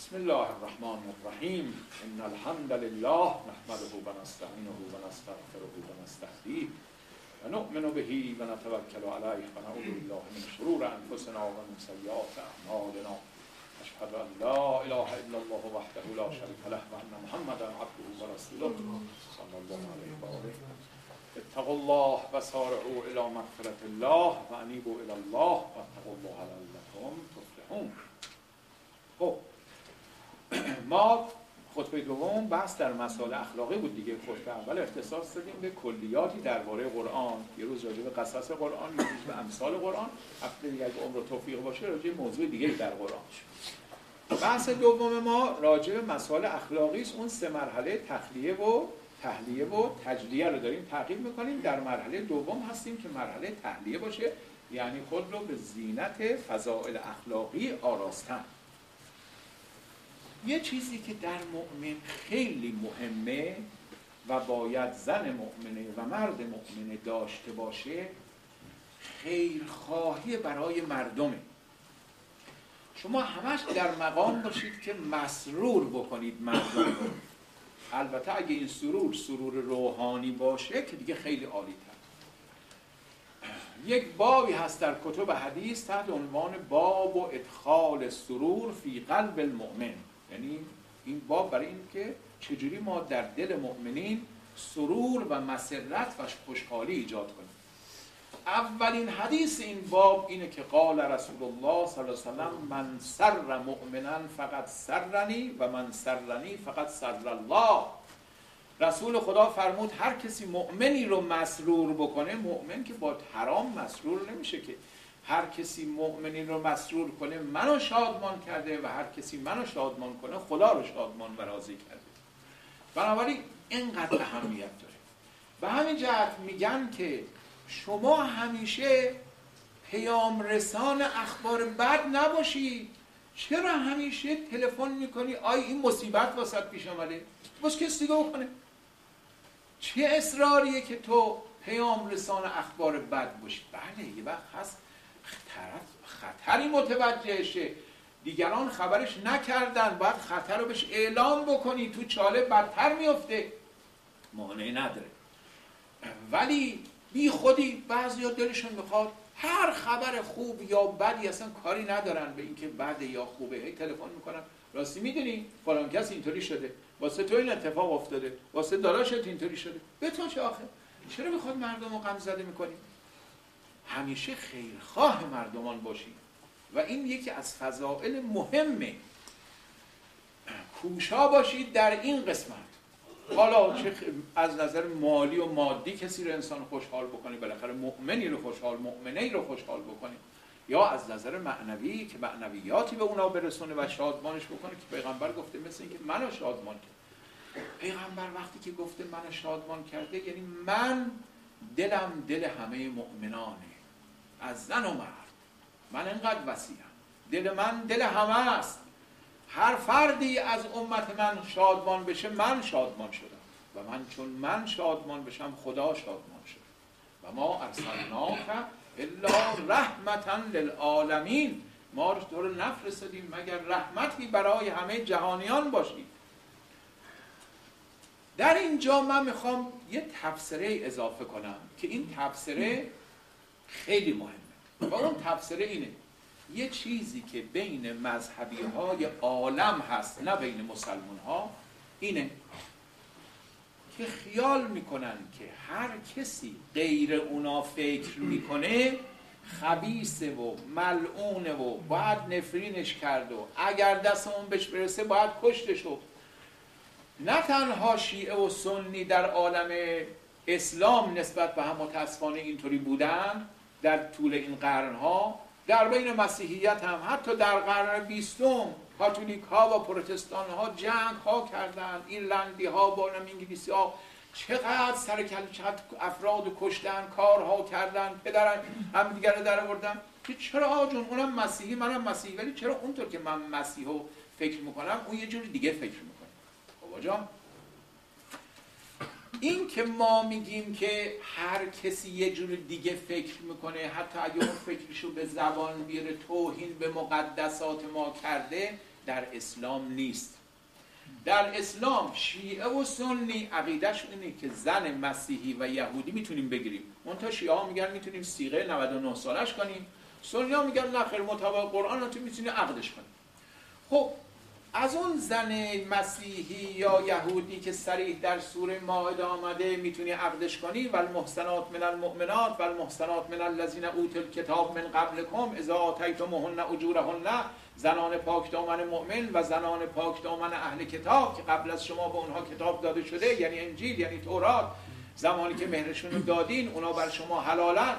بسم الله الرحمن الرحيم. إن الحمد لله نحمده ونستعينه ونستغفره ونستهديه ونؤمن به ونتوكل عليه ونعوذ بالله من شرور أنفسنا ومن سيئات أعمالنا. أشهد أن لا إله إلا الله وحده لا شريك له وأن محمدا عبده ورسوله. صلى الله عليه وآله اتقوا الله وسارعوا إلى مغفرة الله وأنيبوا إلى الله. واتقوا الله لعلكم تفلحون. خب ما خطبه دوم بحث در مسائل اخلاقی بود دیگه خطبه اول اختصاص دادیم به کلیاتی درباره قرآن. یه روز راجع به قصص قرآن یه روز به امثال قرآن. هفته دیگه اگه عمر توفیق باشه راجع به موضوع دیگه در قرآن بحث دوم ما راجع به مسائل اخلاقی است. اون سه مرحله تخلیه و تحلیه و تجلیه رو داریم تعقیب می‌کنیم. در مرحله دوم هستیم که مرحله تحلیه باشه یعنی خود رو به زینت فضائل اخلاقی آراستن. یه چیزی که در مؤمن خیلی مهمه و باید زن مؤمنه و مرد مؤمنه داشته باشه خیرخواهی برای مردمه. شما همش در مقام باشید که مسرور بکنید مردم رو. البته اگه این سرور سرور روحانی باشه که دیگه خیلی عالی تر یک بابی هست در کتب حدیث تحت عنوان باب و ادخال سرور فی قلب المؤمن. یعنی این باب برای این که چجوری ما در دل مؤمنین سرور و مسرت و خوشحالی ایجاد کنیم. اولین حدیث این باب اینه که قال رسول الله صلی الله علیه وسلم من سر مؤمنا فقط سرنی و من سرنی فقط سر الله. رسول خدا فرمود هر کسی مؤمنی رو مسرور بکنه مؤمن که با حرام مسرور نمیشه که هر کسی مؤمنین رو مسرور کنه منو شادمان کرده و هر کسی منو شادمان کنه خدا رو شادمان و راضی کرده. بنابراین اینقدر اهمیت داره. به همین جهت میگن که شما همیشه پیام رسان اخبار بد نباشید چرا همیشه تلفن می‌کنی؟ آی این مصیبت واسط پیش آمده باز کسی دیگه بکنه چه اصراریه که تو پیام رسان اخبار بد باشی؟ بله یه وقت هست. خطری متوجه شه. دیگران خبرش نکردن. باید خطر رو بهش اعلام بکنی. تو چاله بدتر میفته. مانعی نداره. ولی بی خودی بعضی دلشون می‌خواد هر خبر خوب یا بدی اصلا کاری ندارن به اینکه بده یا خوبه. هی تلفن می‌کنن. راستی می‌دونی فلان کس اینطوری شده. واسه تو این اتفاق افتاده. واسه داداشت اینطوری شده. به تو چه آخه؟ چرا می‌خواد مردم رو غم زده می‌کنی؟ همیشه خیرخواه مردمان باشید و این یکی از فضائل مهمه. کوشا باشید در این قسمت. حالا چه از نظر مالی و مادی کسی رو انسان خوشحال بکنی بالاخره مؤمنی رو خوشحال مؤمنی رو خوشحال بکنی یا از نظر معنوی که معنویاتی به اونا برسونه و شادمانش بکنه که پیغمبر گفته مثل اینکه منو شادمان کرد. پیغمبر وقتی که گفته منو شادمان کرده یعنی من دلم دل همه مؤمنانه. از زن و مرد. من انقدر وسیعم. دل من دل همه است. هر فردی از امت من شادمان بشه من شادمان شدم. و من چون من شادمان بشم خدا شادمان شد. و ما ارسلناک الا رحمتا للعالمین. ما تو رو نفرستادیم مگر رحمتی برای همه جهانیان باشید در اینجا من می‌خوام یه تفسیره اضافه کنم که این تفسیره خیلی مهمه. و اون تفسیره اینه. یه چیزی که بین مذهبی های عالم هست نه بین مسلمان ها اینه که خیال می‌کنن که هر کسی غیر اونا فکر می‌کنه خبیسه و ملعونه و باید نفرینش کرد و اگر دست اون بهش برسه باید کشتش و نه تنها شیعه و سنی در عالم اسلام نسبت به هم متاسفانه اینطوری بودن در طول این قرنها در بین مسیحیت هم حتی در قرن بیستم کاتولیک ها و پروتستان ها جنگ ها کردن این لندی ها با انگلیسی ها چقدر سر چقدر افراد کشتن کارها کردن پدرن هم دیگر رو در آوردن که چرا آجون اونم مسیحی منم مسیحی. ولی چرا اونطور که من مسیحو فکر می‌کنم اون یه جوری دیگه فکر می‌کنه؟ بابا جان این که ما میگیم که هر کسی یه جور دیگه فکر می‌کنه حتی اگه اون فکرشو به زبان بیاره توهین به مقدسات ما کرده در اسلام نیست. در اسلام شیعه و سنی عقیدهش اینه که زن مسیحی و یهودی می‌تونیم بگیریم. تا شیعه ها میگن می‌تونیم سیغه 99 سالش کنیم. سنی ها میگن نه خیر مطابق قرآن تو می‌تونی عقدش کنیم خب از اون زن مسیحی یا یهودی که سریع در سوره ماعده آمده می‌تونی عقدش کنی؟ و المحسنات من المؤمنات و المحسنات من الذین اوت الکتاب من قبلکم اذا آتیتموهن اجورهن زنان پاک دامن مؤمن و زنان پاک دامن اهل کتاب که قبل از شما به اونها کتاب داده شده یعنی انجیل یعنی تورات زمانی که مهرشون رو دادین اونا بر شما حلالن.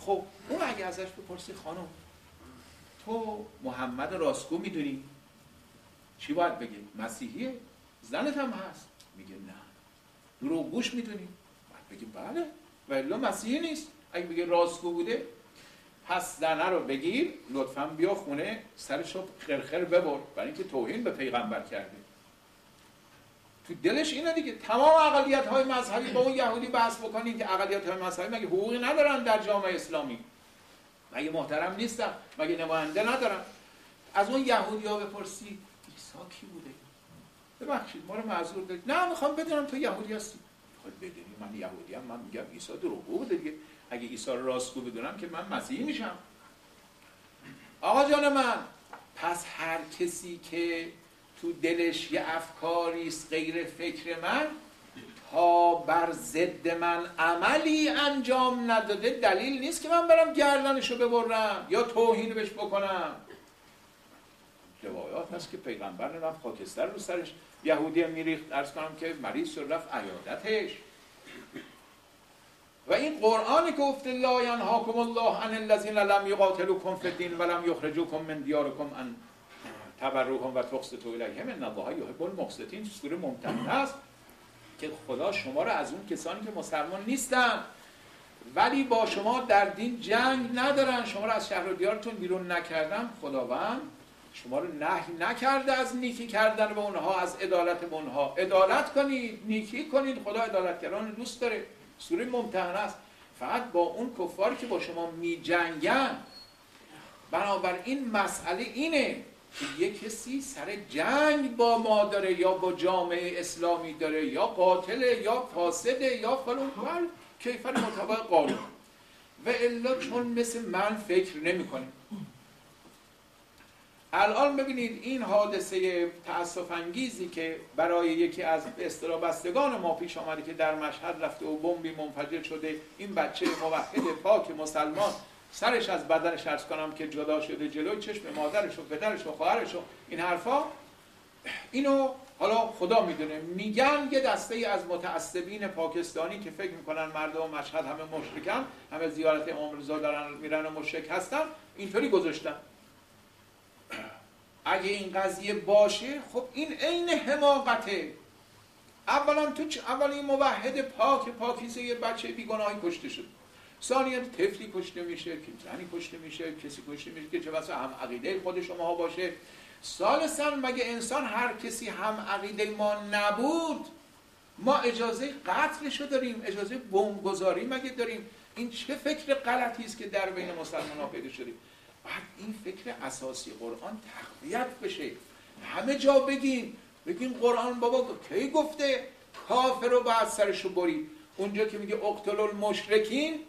خب اون اگه ازش بپرسی خانم تو محمد راستگو می‌دونی؟ چی باید بگه مسیحیه؟ زنت هم هست. میگه نه. دروغ گوش می‌دونی. باید بگه بله. و الا مسیحی نیست. اگه بگه راستگو بوده پس زنه رو بگیر لطفا بیا خونه سرش رو خرخر ببر. برای اینکه توهین به پیغمبر کرده. تو دلش اینه دیگه. تمام اقلیت های مذهبی با اون یهودی بحث بکنید که اقلیت های مذهبی مگه حقوقی ندارن در جامعه اسلامی؟ مگه محترم نیستن؟ مگه نماینده ندارن؟ از اون یهودی ها بپرسی. عیسی کی بوده ببخشید ما رو معذور دارید. نه می‌خوام بدونم تو یهودی هستی. خود بدونی من یهودی هم من میگم عیسی دروغگو بوده دیگه. اگه عیسی رو راستگو بدونم که من مسیحی میشم. آقا جان من پس هر کسی که تو دلش یه افکاری است غیر فکر من تا بر ضد من عملی انجام نداده دلیل نیست که من برم گردنشو ببرم یا توهین بهش بکنم. روایات هست که پیغمبر رفت خاکستر رو سرش. یهودی هم میریخت ارز کنم که مریض شد رفت عیادتش. و این قرآنی که گفته لا ینهاکم الله عن الذین لم یقاتلوکم فی الدین ولم یخرجوکم من دیارکم ان تبروهم و تقسطوا الیهم ان الله یحب المقسطین. سوره ممتحنه است که خدا شما را از اون کسانی که مسلمان نیستن ولی با شما در دین جنگ ندارن. شما را از شهر و دیارتون بیرون نکردم. خداوند شما رو نهی نکرده از نیکی کردن به اونها از عدالت به اونها. عدالت کنید نیکی کنید خدا عدالتگران دوست داره. سوره ممتحنه است. فقط با اون کفار که با شما می جنگن بنابراین مسئله اینه که یه کسی سر جنگ با ما داره یا با جامعه اسلامی داره یا قاتله یا فاسده یا فلان. فل کیفر مطابق قانون. و الا چون مثل من فکر نمی‌کنه. الان ببینید این حادثه تاسف انگیزی که برای یکی از اصطلاح بستگان ما پیش آمده که در مشهد رفته و بمبی منفجر شده این بچه موحد پاک مسلمان سرش از بدنش ارز کنم که جدا شده جلوی چشم مادرش و پدرش و خواهرش و این حرفا. اینو حالا خدا می‌دونه. میگن یه دسته از متعصبین پاکستانی که فکر می‌کنن مردم مشهد همه مشرکن همه زیارت امام رضا دارن میرن و مشرک هستن اینطوری گذاشتن. اگه این قضیه باشه خب این عین حماقته. اولا تو اول این موحد پاک پاکیزه یه بچه بیگناهی کشته شد. ثانیا طفلی کشته میشه که زنی کشته میشه کسی کشته میشه که چه واسه هم عقیده خود شما باشه. ثالثا مگه انسان هر کسی هم عقیده ما نبود ما اجازه قتلشو داریم اجازه بمبگذاری مگه داریم؟ این چه فکر غلطی است که در بین مسلمان ها پیدا شدیم؟ بعد این فکر اساسی قرآن تقویت بشه. همه جا بگین. بگین قرآن بابا کی گفته کافر رو بعد سرشو برید. اونجا که میگه اقتل المشرکین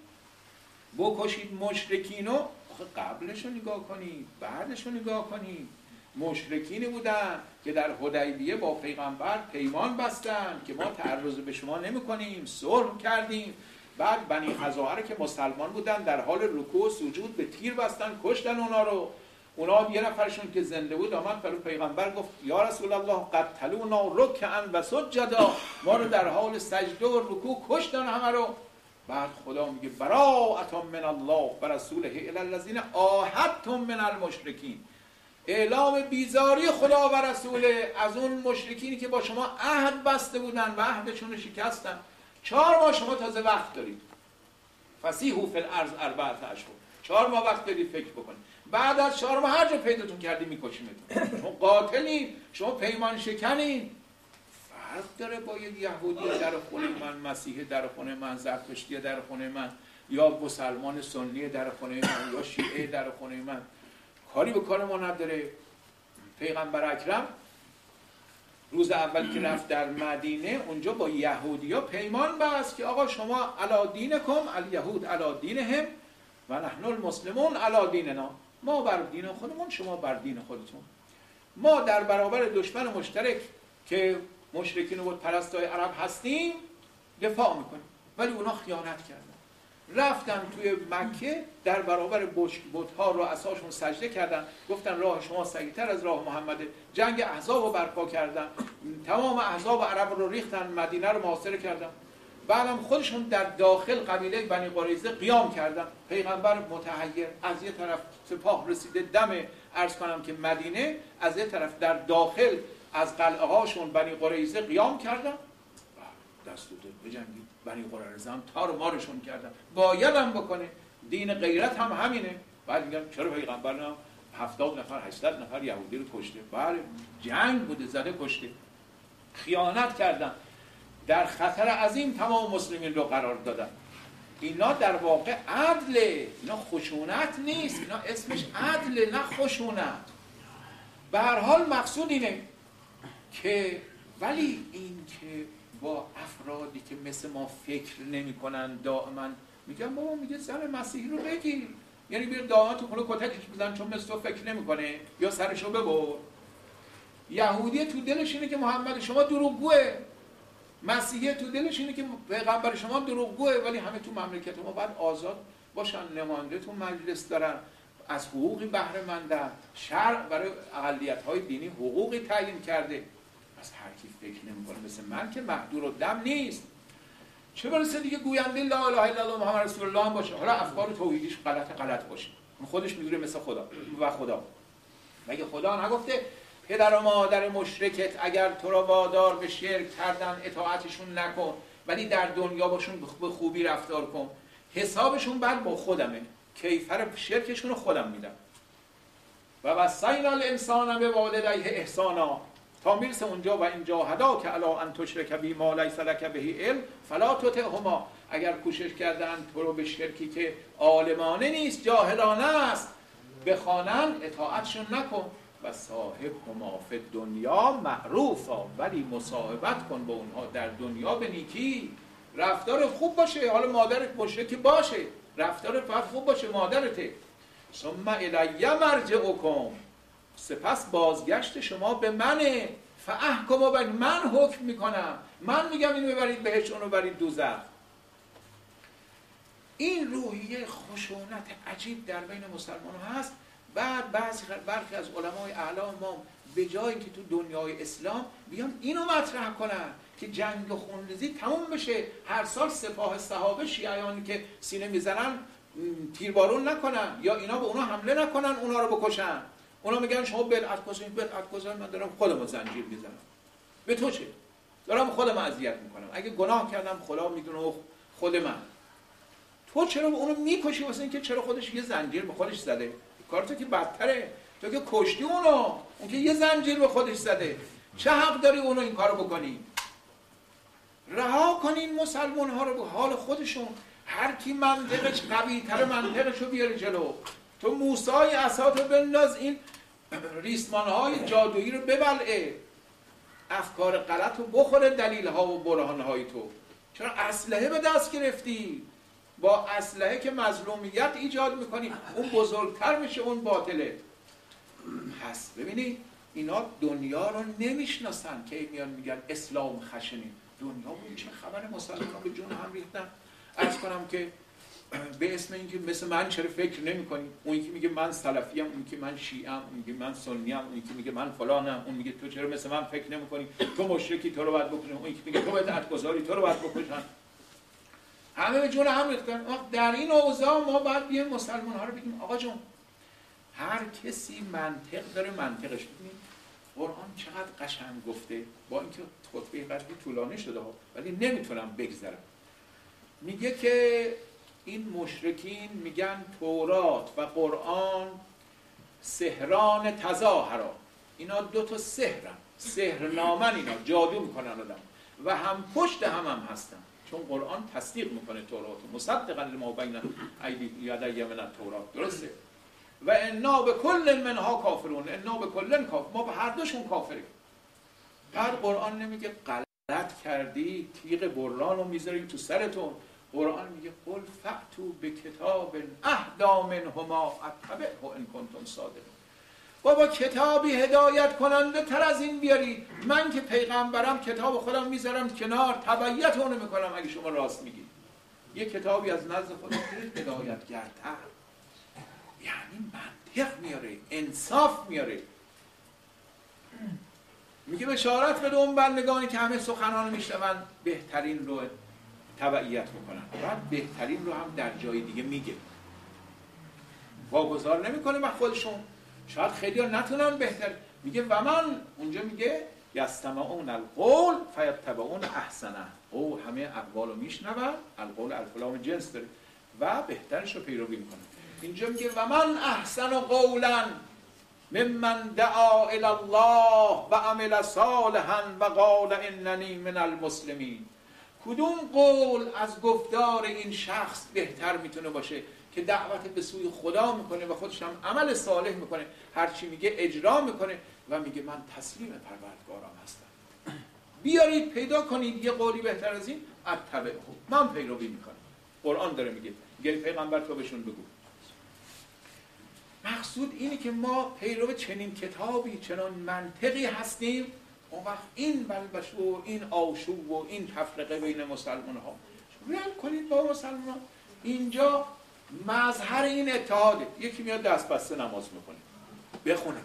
بکشید مشرکین رو. قبلش رو نگاه کنید بعدش رو نگاه کنید. مشرکینی بودن که در حدیبیه با پیغمبر پیمان بستن که ما تعرض به شما نمی کنیم صلح کردیم. بعد بنی خزاعه که مسلمان بودن در حال رکوع و سجود به تیر بستن کشتن اونا رو. اونا یه نفرشون که زنده بود آمد برای پیغمبر گفت یا رسول الله قتلونا رکعا و سجدا. ما رو در حال سجده و رکوع کشتن همه رو. بعد خدا میگه براءت من الله و رسوله الی الذین آهدتم من المشرکین. اعلام بیزاری خدا و رسوله از اون مشرکینی که با شما عهد بسته بودن و عهدشون رو شکستن. چهار ماه شما تازه وقت دارید. فسیحو فی الارض اربعت اشهر. چهار ماه وقت دارید فکر بکنید. بعد از چهار ماه هر جا پیداتون کردی میکشیمتون. شما قاتلین شما پیمان شکنین فرق داره با یه یهودی در خونه من مسیح در خونه من زرتشتی در خونه من یا مسلمان سنی در خونه من یا شیعه در خونه من. کاری به کار ما نداره. پیغمبر اکرم روز اول که رفت در مدینه اونجا با یهودیا پیمان بست که آقا شما علا دینکم الیهود علا دینهم و نحن المسلمون علا دیننا. ما بر دین خودمون شما بر دین خودتون. ما در برابر دشمن مشترک که مشرکین و پرستای عرب هستیم دفاع می‌کنیم. ولی اونا خیانت کردن. رفتن توی مکه در برابر بتها رو اساشون سجده کردن. گفتن راه شما سریعتر از راه محمد. جنگ احزاب رو برپا کردن. تمام احزاب عرب رو ریختن مدینه رو محاصره کردن. بعدم خودشون در داخل قبیله بنی قریزه قیام کردن. پیغمبر متحیر از یه طرف سپاه رسیده دم ارز کنم که مدینه از یه طرف در داخل از قلعه هاشون بنی قریزه قیام کردن. دست بجنگید. بنی قریظه هم تار مارشون کردن. باید هم بکنه. دین غیرت هم همینه. بعد میگن چرا پیغمبر نه؟ 70 نفر 800 نفر یهودی رو کشته. بله. جنگ بوده زده کشته. خیانت کردن. در خطر عظیم تمام مسلمین رو قرار دادن. اینا در واقع عدله اینا خشونت نیست. اینا اسمش عدل نه خشونت. به هر حال مقصود اینه که ولی این که با افرادی که مثل ما فکر نمی‌کنن دائما میگن بابا میگه زن مسیحی رو بگیر. یعنی بیر دائما تو خونه کتکش بزن چون مثل تو فکر نمی‌کنه. یا سرشو ببر. یهودی تو دلش اینه که محمد شما دروغگوه. مسیحی تو دلش اینه که پیغمبر شما دروغگوه. ولی همه تو مملکت ما باید آزاد باشن. نماینده تو مجلس دارن. از حقوقی بهره مندن شرع برای اقلیت های دینی حقوقی تعیین کرده. از هر کی فکر نمی‌کنه مثل من که محدور و دم نیست. چه برسه دیگه گوینده لا اله الا الله محمد رسول الله باشه؟ حالا افکار توحیدیش غلط غلط باشه. خودش می‌دونه مثل خدا. و خدا. مگه خدا نگفته پدر و مادر مشرکت اگر تو را وادار به شرک کردن اطاعتشون نکن ولی در دنیا باشون به خوبی رفتار کن. حسابشون بعد با خودمه. کیفر شرکشون رو خودم میدم. و وسینا الانسان به والدیه احسانا. تا می‌رسه اونجا و اینجا هدا که الا ان تشرک بی ما لیس لک بهی علم فلا تطعهما. اگر کوشش کردن تو رو به شرکی که عالمانه نیست جاهلانه است بخوانن اطاعتشون نکن. و صاحب هما فی دنیا معروفا ولی مصاحبت کن با اونها در دنیا به نیکی. رفتار خوب باشه. حالا مادرت مشرکی باشه. رفتار فقط خوب باشه مادرته. ثم الی مرجعکم. سپس بازگشت شما به منه. فاحکم و من حکم می‌کنم. من میگم اینو ببرید بهش اونو ببرید دوزخ. این روحیه خشونت عجیب در بین مسلمان هست. بعد بعضی برخی از علمای اعلام ما به جایی که تو دنیای اسلام بیان اینو مطرح کنن که جنگ خونریزی تموم بشه. هر سال سپاه صحابه شیعیانی که سینه می‌زنن تیربارون نکنن یا اینا به اونا حمله نکنن اونا رو بکشن. اونا میگن شما بدعت گذارید بدعت گذار من دارم خودم زنجیر می‌زنم. به تو چه؟ دارم خودم اذیت می‌کنم. اگه گناه کردم خدا می‌دونه خود من. تو چرا اونو می‌کشی واسه اینکه چرا خودش یه زنجیر به خودش زده؟ کار تو که بدتره. تو که کشتی اونو. اون که یه زنجیر به خودش زده. چه حق داری اونو این کارو بکنی؟ رها کنین مسلمان ها رو به حال خودشون. هر کی منطقش قوی تر منطقش بیاره جلو. تو موسای اساتو بنداز این ریسمان های جادویی رو ببلعه. افکار غلط رو بخوره دلیل ها و برهان های تو. چرا اسلحه به دست گرفتی؟ با اسلحه که مظلومیت ایجاد می‌کنی اون بزرگتر میشه اون باطله. پس ببینید اینا دنیا رو نمی‌شناسن. که میان میگن اسلام خشنی. دنیا بود چه خبر مسلمان به جون هم ریختن؟ از کنم که به اسم اینکه مثل من چرا فکر نمی کنی اون که میگه من سلفی ام اون که من شیعه ام اون که من سنی ام اون که میگه من فلانم اون میگه تو چرا مثل من فکر نمی کنی تو مشرکی تو رو باید بکنی اون که میگه تو باید گذاری تو رو باید بکشن. همه به جون هم ریختن. در این اوضاع ما باید بیایم مسلمان ها رو بگیم آقا جون هر کسی منطق داره منطقش. ببینید قرآن چقدر قشنگ گفته. با اینکه خطبه قدری طولانی شده ولی نمی‌تونم بگذرم. میگه که این مشرکین میگن تورات و قرآن سهران تظاهرا اینا دو تا سهرن سهرنامن اینا. جادو می‌کنن آدم. و هم پشت هم هم هستن. چون قرآن تصدیق می‌کنه تورات مصدقا لما بین ایدی یدی من تورات درسته؟ و انا به کل منها کافرون. انا به کل کافر ما به هر دوشون کافریم. بعد قرآن نمیگه غلط کردی تیغ بران رو می‌ذاریم تو سرتون. قرآن میگه قل فعتو به کتاب اهدا منهما اتبعه ان کنتم صادقین. بابا کتابی هدایت کننده تر از این بیاری. من که پیغمبرم کتاب خودم می‌ذارم کنار تبعیت اونو می‌کنم اگه شما راست میگید. یه کتابی از نزد خودم هدایتگرتر. یعنی منطق میاره انصاف میاره. میگه بشارت بده اون بندگانی که همه سخنان میشنون بهترین رو تبعیت می‌کنن بعد بهترین رو هم در جای دیگه میگه. واگذار نمی‌کنه و خودشون. شاید خیلی ها نتونن بهتر. میگه و من اونجا میگه یستمعون القول فیتبعون احسنه. او همه اقوال رو میشنون القول الفلام جنس داره. و بهترش رو پیروی می‌کنه. اینجا میگه و من احسن قولا ممن دعا الله و عمل صالحا و قال اننی من المسلمین. کدوم قول از گفتار این شخص بهتر می‌تونه باشه که دعوت به سوی خدا می‌کنه و خودش هم عمل صالح می‌کنه؟ هرچی میگه اجرا می‌کنه و میگه من تسلیم پروردگارم هستم. بیارید پیدا کنید یه قولی بهتر از این؟ اتبع من پیروی می‌کنم. قرآن داره میگه. میگه پیغمبر تو بهشون بگو. مقصود اینه که ما پیرو چنین کتابی چنان منطقی هستیم اون وقت این بلبش و این آشوب و این تفرقه بین مسلمان ها ریل کنید با مسلمان اینجا مظهر این اتحاده یکی میاد دست بسته نماز می‌کنه بخونه.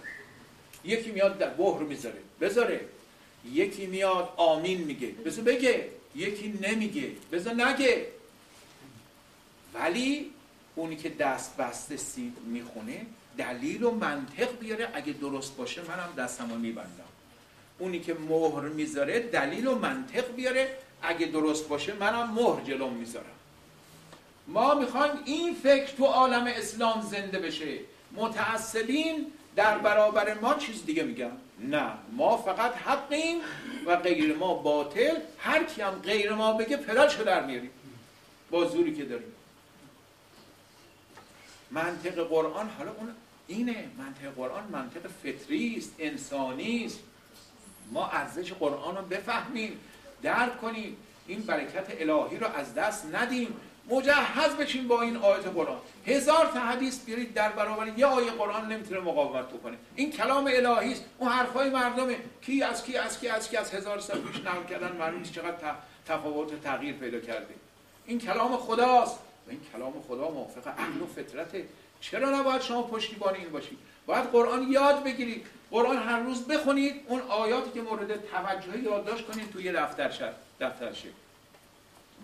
یکی میاد در بحر می‌ذاره. بذاره. یکی میاد آمین میگه. بذار بگه. یکی نمیگه. بذار نگه. ولی اونی که دست بسته سید می‌خونه دلیل و منطق بیاره. اگه درست باشه منم دستمو میبندم. اونی که مهر می‌ذاره دلیل و منطق بیاره. اگه درست باشه منم مهر جلوم می‌ذارم. ما می‌خوایم این فکر تو عالم اسلام زنده بشه. متعصبین در برابر ما چیز دیگه میگن. نه ما فقط حقیم و غیر ما باطل. هر کی هم غیر ما بگه پدرشو در میاریم. با زوری که داریم. منطق قرآن حالا اون اینه. منطق قرآن منطق فطری است انسانی است ما ارزش قرآن رو بفهمیم درک کنیم. این برکت الهی رو از دست ندیم. مجهز بشین با این آیت قرآن. هزار تا حدیث بیارید در برابر یه آیه قرآن نمی‌تونه مقاومت بکنه. این کلام الهی است. اون حرفای مردمه. کی از کی از کی از کی از هزار سال پیش نقل کردن معلوم چقدر تفاوت تغییر پیدا کرده. این کلام خداست. و این کلام خدا موافق عقل و فطرته. چرا نباید شما پشتیبان این باشید؟ باید قرآن یاد بگیرید. قرآن هر روز بخونید اون آیاتی که مورد توجه یادداشت کنید توی دفتر شد دفتر شد.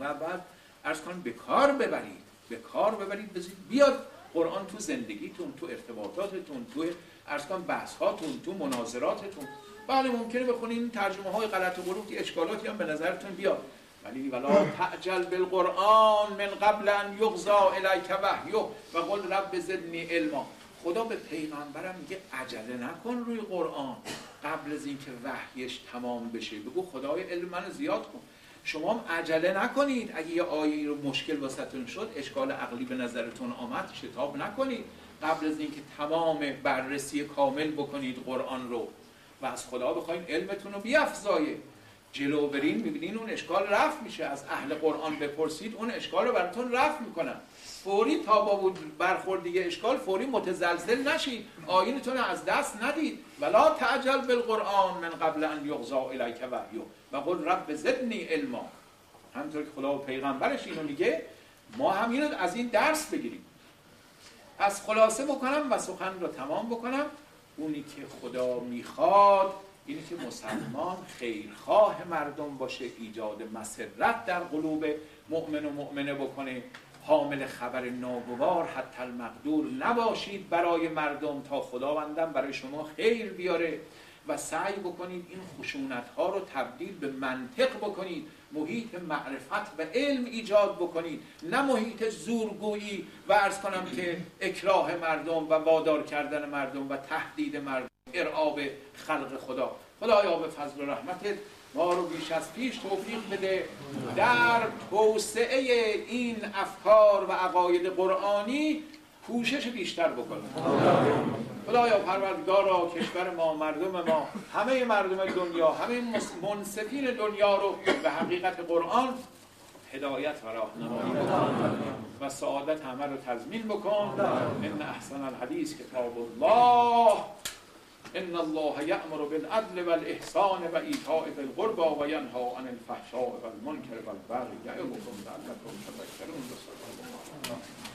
و بعد ارز کنید به کار ببرید به کار ببرید. بزید بیاد قرآن تو زندگیتون تو ارتباطاتتون تو ارز کن بحث هاتون تو مناظراتتون. بله ممکنه بخونید ترجمه های غلط و غلوطی اشکالاتی هم به نظرتون بیاد. ولی ولا تعجل بالقرآن من قبل ان یغزا الیک وحیو و قل رب زدنی علما. خدا به پیغمبرم میگه عجله نکن روی قرآن. قبل از اینکه وحیش تمام بشه. بگو خدای علم من زیاد کن. شما هم عجله نکنید. اگه یه آیه رو مشکل واسهتون شد اشکال عقلی به نظرتون آمد شتاب نکنید. قبل از اینکه تمام بررسی کامل بکنید قرآن رو. و از خدا بخواین علمتون رو بیافزایه جلو برین می‌بینین اون اشکال رفت میشه. از اهل قرآن بپرسید اون اشکال رو براتون رفت می‌کنن. فوری تا با برخوردی اشکال فوری متزلزل نشید آینتون از دست ندید. ولا تعجل بالقرآن من قبل ان یغزا الیک وحیو و قل رب زدنی علما. همطور که خدا و پیغمبرش اینو میگه ما هم اینو از این درس بگیریم. از خلاصه بکنم و سخن رو تمام بکنم. اونی که خدا می‌خواد اینه که مسلمان خیرخواه مردم باشه ایجاد مسرت در قلوب مؤمن و مؤمنه بکنه. حامل خبر ناگوار حتی المقدور نباشید برای مردم تا خداوندم برای شما خیر بیاره و سعی بکنید این خشونت ها رو تبدیل به منطق بکنید محیط معرفت و علم ایجاد بکنید. نه محیط زورگویی و ارز کنم که اکراه مردم و وادار کردن مردم و تهدید مردم. ارعاب خلق خدا. خدایا به فضل و رحمتت ما رو بیش از پیش توفیق بده. در توسعه این افکار و عقاید قرآنی کوشش بیشتر بکنیم خدایا پروردگارا کشور ما مردم ما همه مردم دنیا همه منصفین دنیا رو به حقیقت قرآن هدایت و راهنمایی و سعادت همه رو تضمین بکن. ان احسن الحدیث کتاب الله. إن الله يأمر بالعدل والإحسان وإيتاء ذي القربى وينهى عن الفحشاء والمنكر والبغي يعظكم لعلكم تذكرون. صلى الله عليه وسلم